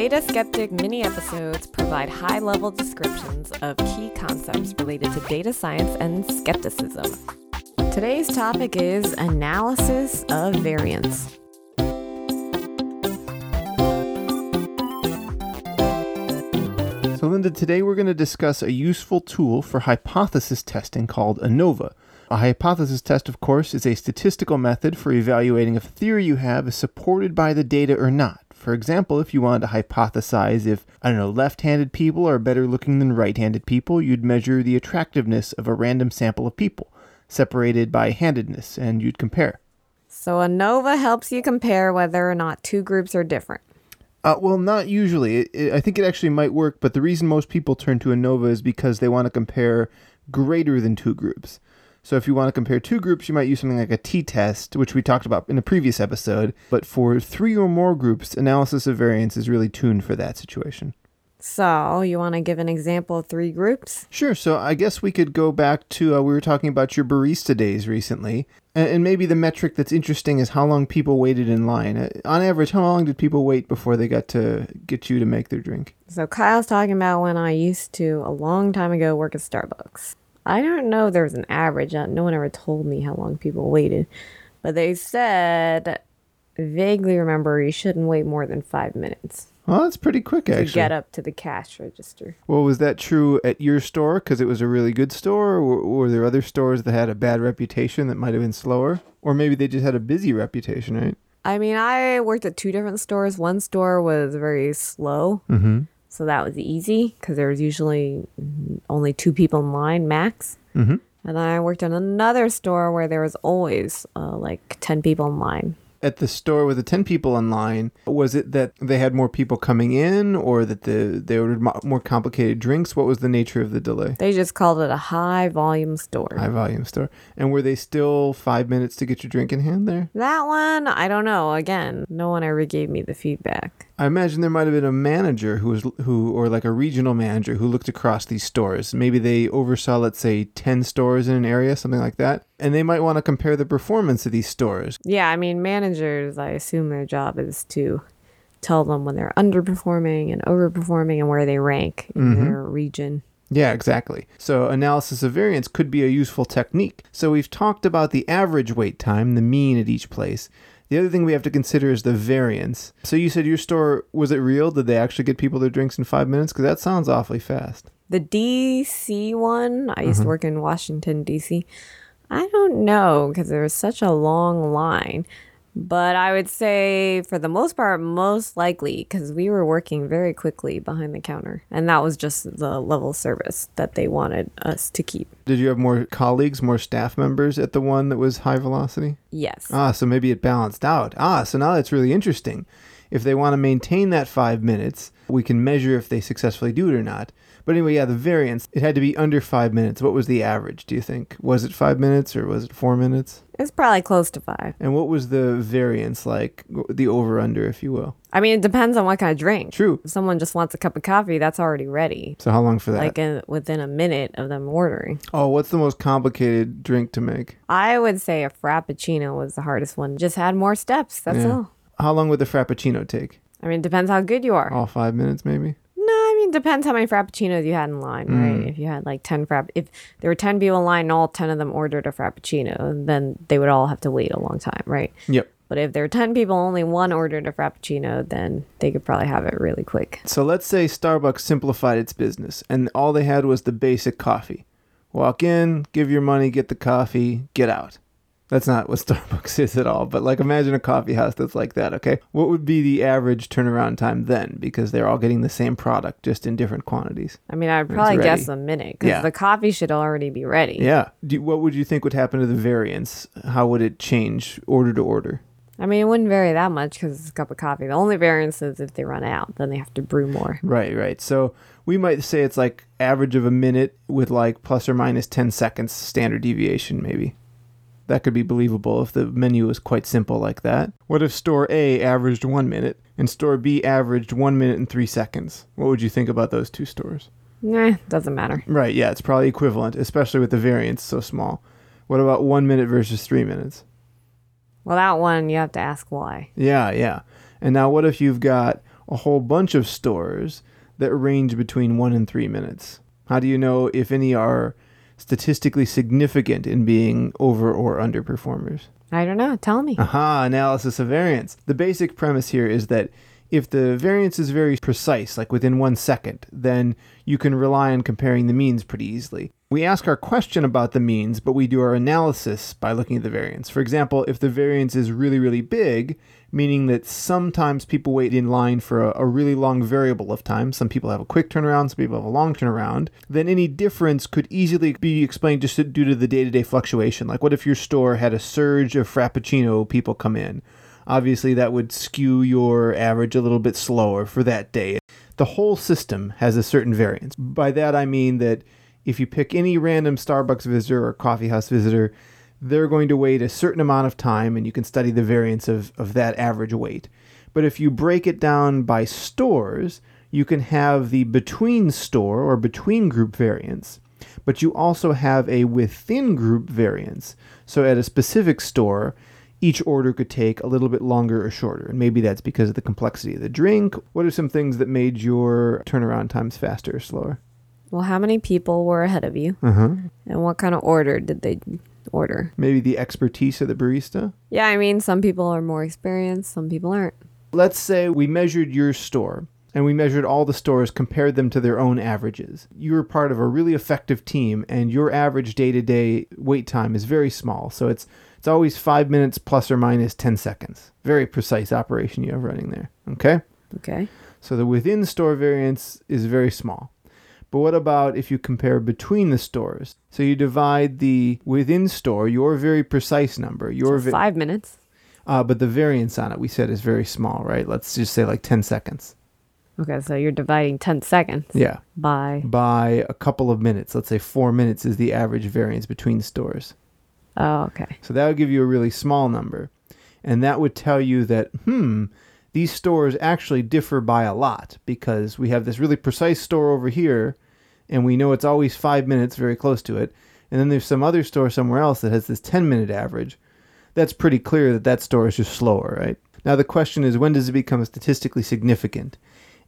Data Skeptic mini episodes provide high level descriptions of key concepts related to data science and skepticism. Today's topic is analysis of variance. So, Linda, today we're going to discuss a useful tool for hypothesis testing called ANOVA. A hypothesis test, of course, is a statistical method for evaluating if a theory you have is supported by the data or not. For example, if you wanted to hypothesize if, I don't know, left handed people are better looking than right handed people, you'd measure the attractiveness of a random sample of people, separated by handedness, and you'd compare. So, ANOVA helps you compare whether or not two groups are different. Uh, well, not usually. It, it, I think it actually might work, but the reason most people turn to ANOVA is because they want to compare greater than two groups. So if you want to compare two groups, you might use something like a t-test, which we talked about in a previous episode. But for three or more groups, analysis of variance is really tuned for that situation. So, you want to give an example of three groups? Sure. So I guess we could go back to uh, we were talking about your barista days recently, and, and, maybe the metric that's interesting is how long people waited in line. Uh, on average, how long did people wait before they got to get you to make their drink? So Kyle's talking about when I used to a long time ago work at Starbucks. I don't know there was an average. No one ever told me how long people waited, but they said vaguely remember you shouldn't wait more than five minutes. Well, that's pretty quick, actually. To get up to the cash register. Well, was that true at your store because it was a really good store, or were there other stores that had a bad reputation that might have been slower? Or maybe they just had a busy reputation, right? I mean, I worked at two different stores. One store was very slow. Mm-hmm. So that was easy because there was usually only two people in line max. Mm-hmm. And then I worked in another store where there was always uh, like 10 people in line at the store with the 10 people in line was it that they had more people coming in or that the they ordered more complicated drinks? What was the nature of the delay? They just called it a high volume store. High volume store. And were they still five minutes to get your drink in hand there? That one i don't know. Again no one ever gave me the feedback. I imagine there might have been a manager who was who or like a regional manager who looked across these stores. Maybe they oversaw let's say 10 stores in an area, something like that, and they might want to compare the performance of these stores. Yeah, I mean managers, I assume their job is to tell them when they're underperforming and overperforming and where they rank in mm-hmm. their region. Yeah, exactly. So, analysis of variance could be a useful technique. So, we've talked about the average wait time, the mean at each place. The other thing we have to consider is the variance. So you said your store was it real? Did they actually get people their drinks in five minutes? Because that sounds awfully fast. The DC one, I used mm-hmm. to work in Washington D.C. I don't know because there was such a long line. But I would say, for the most part, most likely, because we were working very quickly behind the counter. And that was just the level of service that they wanted us to keep. Did you have more colleagues, more staff members at the one that was high velocity? Yes. Ah, so maybe it balanced out. Ah, so now that's really interesting. If they want to maintain that five minutes, we can measure if they successfully do it or not. But anyway, yeah, the variance, it had to be under five minutes. What was the average, do you think? Was it five minutes or was it four minutes? It's probably close to five. And what was the variance like, the over under, if you will? I mean, it depends on what kind of drink. True. If someone just wants a cup of coffee, that's already ready. So how long for that? Like in, within a minute of them ordering. Oh, what's the most complicated drink to make? I would say a frappuccino was the hardest one. Just had more steps. That's yeah. all. How long would the frappuccino take? I mean, it depends how good you are. All five minutes, maybe. No, I mean, depends how many frappuccinos you had in line, mm. right? If you had like ten frapp, if there were ten people in line and all ten of them ordered a frappuccino, then they would all have to wait a long time, right? Yep. But if there are 10 people, only one ordered a Frappuccino, then they could probably have it really quick. So let's say Starbucks simplified its business and all they had was the basic coffee. Walk in, give your money, get the coffee, get out. That's not what Starbucks is at all. But like, imagine a coffee house that's like that. Okay, what would be the average turnaround time then? Because they're all getting the same product, just in different quantities. I mean, I'd probably guess a minute because yeah. the coffee should already be ready. Yeah. Do, what would you think would happen to the variance? How would it change order to order? I mean, it wouldn't vary that much because it's a cup of coffee. The only variance is if they run out, then they have to brew more. Right, right. So we might say it's like average of a minute with like plus or minus 10 seconds standard deviation, maybe. That could be believable if the menu was quite simple like that. What if store A averaged one minute and store B averaged one minute and three seconds? What would you think about those two stores? Nah, doesn't matter. Right, yeah, it's probably equivalent, especially with the variance so small. What about one minute versus three minutes? Well, that one, you have to ask why. Yeah, yeah. And now, what if you've got a whole bunch of stores that range between one and three minutes. How do you know if any are statistically significant in being over or underperformers? I don't know. Tell me. Aha, analysis of variance. The basic premise here is that if the variance is very precise, like within one second, then you can rely on comparing the means pretty easily. We ask our question about the means, but we do our analysis by looking at the variance. For example, if the variance is really, really big, meaning that sometimes people wait in line for a, a, really long variable of time, some people have a quick turnaround, some people have a long turnaround, then any difference could easily be explained just due to the day to day fluctuation. Like, what if your store had a surge of Frappuccino people come in? Obviously, that would skew your average a little bit slower for that day. The whole system has a certain variance. By that, I mean that if you pick any random Starbucks visitor or coffee house visitor, they're going to wait a certain amount of time, and you can study the variance of, of that average wait. But if you break it down by stores, you can have the between store or between group variance, but you also have a within group variance. So at a specific store, each order could take a little bit longer or shorter. And maybe that's because of the complexity of the drink. What are some things that made your turnaround times faster or slower? Well, how many people were ahead of you? Uh-huh. And what kind of order did they order? Maybe the expertise of the barista? Yeah, I mean, some people are more experienced, some people aren't. Let's say we measured your store and we measured all the stores, compared them to their own averages. You were part of a really effective team, and your average day to day wait time is very small. So it's it's always five minutes plus or minus 10 seconds. Very precise operation you have running there. Okay? Okay. So the within store variance is very small. But what about if you compare between the stores? So you divide the within store, your very precise number, your so five minutes. Uh, but the variance on it, we said, is very small, right? Let's just say like 10 seconds. Okay, so you're dividing 10 seconds. Yeah. By? By a couple of minutes. Let's say four minutes is the average variance between stores. Oh, okay. So that would give you a really small number. And that would tell you that, hmm, these stores actually differ by a lot because we have this really precise store over here and we know it's always five minutes, very close to it. And then there's some other store somewhere else that has this 10 minute average. That's pretty clear that that store is just slower, right? Now the question is when does it become statistically significant?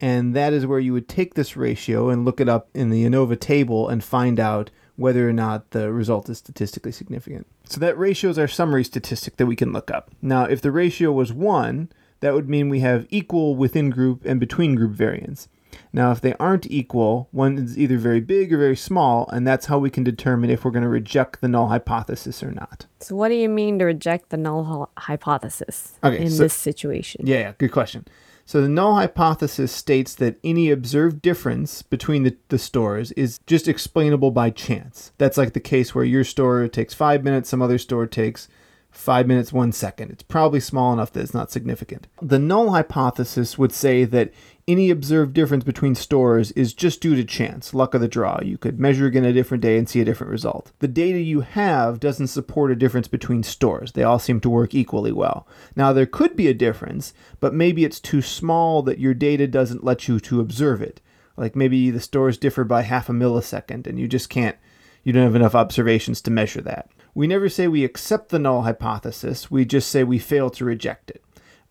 And that is where you would take this ratio and look it up in the ANOVA table and find out whether or not the result is statistically significant. So that ratio is our summary statistic that we can look up. Now, if the ratio was 1, that would mean we have equal within group and between group variance. Now, if they aren't equal, one is either very big or very small, and that's how we can determine if we're going to reject the null hypothesis or not. So, what do you mean to reject the null hypothesis okay, in so, this situation? Yeah, yeah, good question. So the null hypothesis states that any observed difference between the, the stores is just explainable by chance. That's like the case where your store takes five minutes, some other store takes five minutes, one second. It's probably small enough that it's not significant. The null hypothesis would say that any observed difference between stores is just due to chance, luck of the draw. You could measure again a different day and see a different result. The data you have doesn't support a difference between stores. They all seem to work equally well. Now, there could be a difference, but maybe it's too small that your data doesn't let you to observe it. Like maybe the stores differ by half a millisecond and you just can't, you don't have enough observations to measure that. We never say we accept the null hypothesis, we just say we fail to reject it.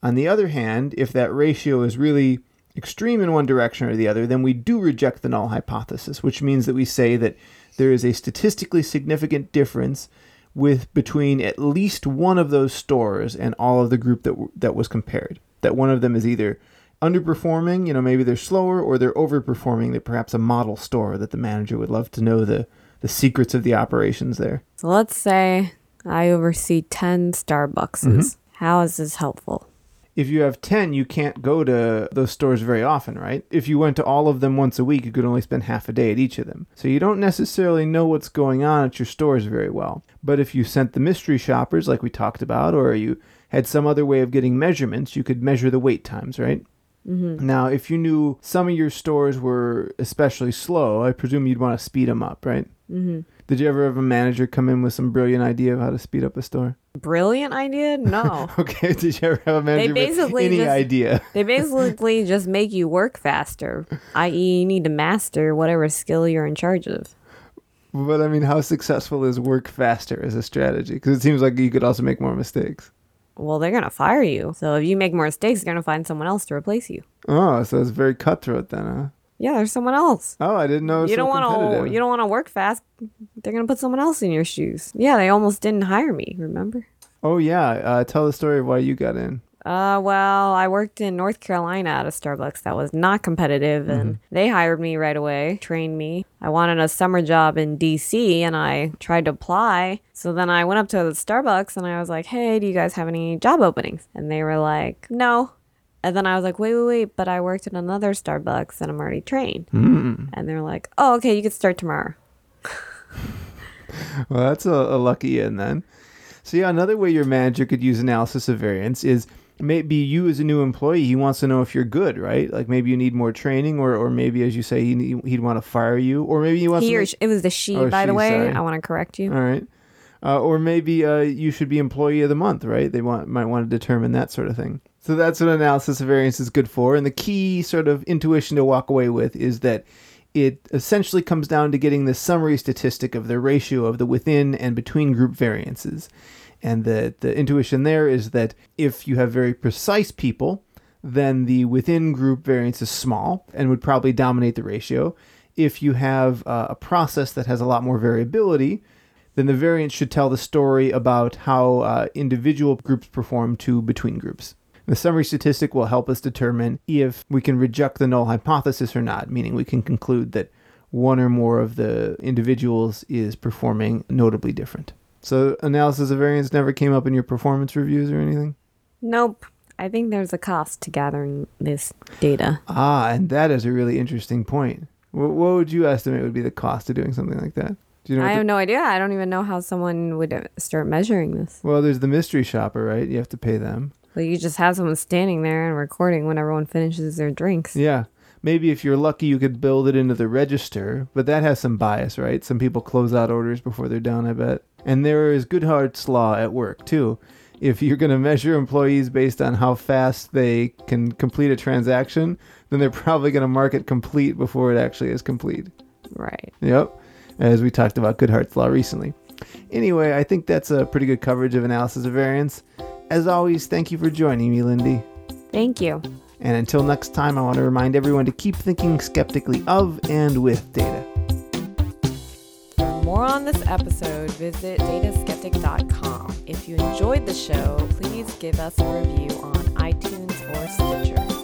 On the other hand, if that ratio is really extreme in one direction or the other, then we do reject the null hypothesis, which means that we say that there is a statistically significant difference with between at least one of those stores and all of the group that that was compared. That one of them is either underperforming, you know, maybe they're slower, or they're overperforming. They're perhaps a model store that the manager would love to know the the secrets of the operations there. So let's say I oversee ten Starbuckses. Mm-hmm. How is this helpful? if you have 10, you can't go to those stores very often, right? If you went to all of them once a week, you could only spend half a day at each of them. So you don't necessarily know what's going on at your stores very well. But if you sent the mystery shoppers, like we talked about, or you had some other way of getting measurements, you could measure the wait times, right? Mm-hmm. Now, if you knew some of your stores were especially slow, I presume you'd want to speed them up, right? Mm-hmm. Did you ever have a manager come in with some brilliant idea of how to speed up a store? Brilliant idea? No. okay. Did you ever have a manager they basically with any just, idea? they basically just make you work faster, i.e., you need to master whatever skill you're in charge of. But I mean, how successful is work faster as a strategy? Because it seems like you could also make more mistakes. well, they're going to fire you. So if you make more mistakes, they're going to find someone else to replace you. Oh, so it's very cutthroat then, huh? Yeah, there's someone else. Oh, I didn't know. You don't want to. You don't want to work fast. They're gonna put someone else in your shoes. Yeah, they almost didn't hire me. Remember? Oh yeah. Uh, tell the story of why you got in. Uh, well, I worked in North Carolina at a Starbucks that was not competitive, and they hired me right away, trained me. I wanted a summer job in DC, and I tried to apply. So then I went up to the Starbucks and I was like, "Hey, do you guys have any job openings?" And they were like, "No." And then I was like, wait, wait, wait, but I worked at another Starbucks and I'm already trained. Hmm. And they're like, oh, okay, you could start tomorrow. Well, that's a, a lucky in then. So yeah, another way your manager could use analysis of variance is maybe you as a new employee, he wants to know if you're good, right? Like maybe you need more training, or or maybe as you say, he, he'd want to fire you, or maybe he wants He to. make- sh- it was the she, Oh, by the way. sorry. I want to correct you. All right. Uh, or maybe uh, you should be employee of the month, right? They want might want to determine that sort of thing. So that's what analysis of variance is good for. And the key sort of intuition to walk away with is that it essentially comes down to getting the summary statistic of the ratio of the within and between group variances. And the, the intuition there is that if you have very precise people, then the within group variance is small and would probably dominate the ratio. If you have uh, a process that has a lot more variability, then the variance should tell the story about how uh, individual groups perform to between groups. The summary statistic will help us determine if we can reject the null hypothesis or not, meaning we can conclude that one or more of the individuals is performing notably different. So, analysis of variance never came up in your performance reviews or anything? Nope. I think there's a cost to gathering this data. Ah, and that is a really interesting point. Wh- What would you estimate would be the cost of doing something like that? Do you know? I have the- no idea. I don't even know how someone would uh, start measuring this. well, there's the mystery shopper, right? You have to pay them. Well, you just have someone standing there and recording when everyone finishes their drinks. Yeah. Maybe if you're lucky, you could build it into the register, but that has some bias, right? Some people close out orders before they're done, I bet. And there is Goodhart's law at work, too. If you're going to measure employees based on how fast they can complete a transaction, then they're probably going to mark it complete before it actually is complete. Right. Yep. As we talked about Goodhart's law recently. Anyway, I think that's a pretty good coverage of analysis of variance. As always, thank you for joining me, Lindy. Thank you. And until next time, I want to remind everyone to keep thinking skeptically of and with data. For more on this episode, visit dataskeptic.com. If you enjoyed the show, please give us a review on iTunes or Stitcher.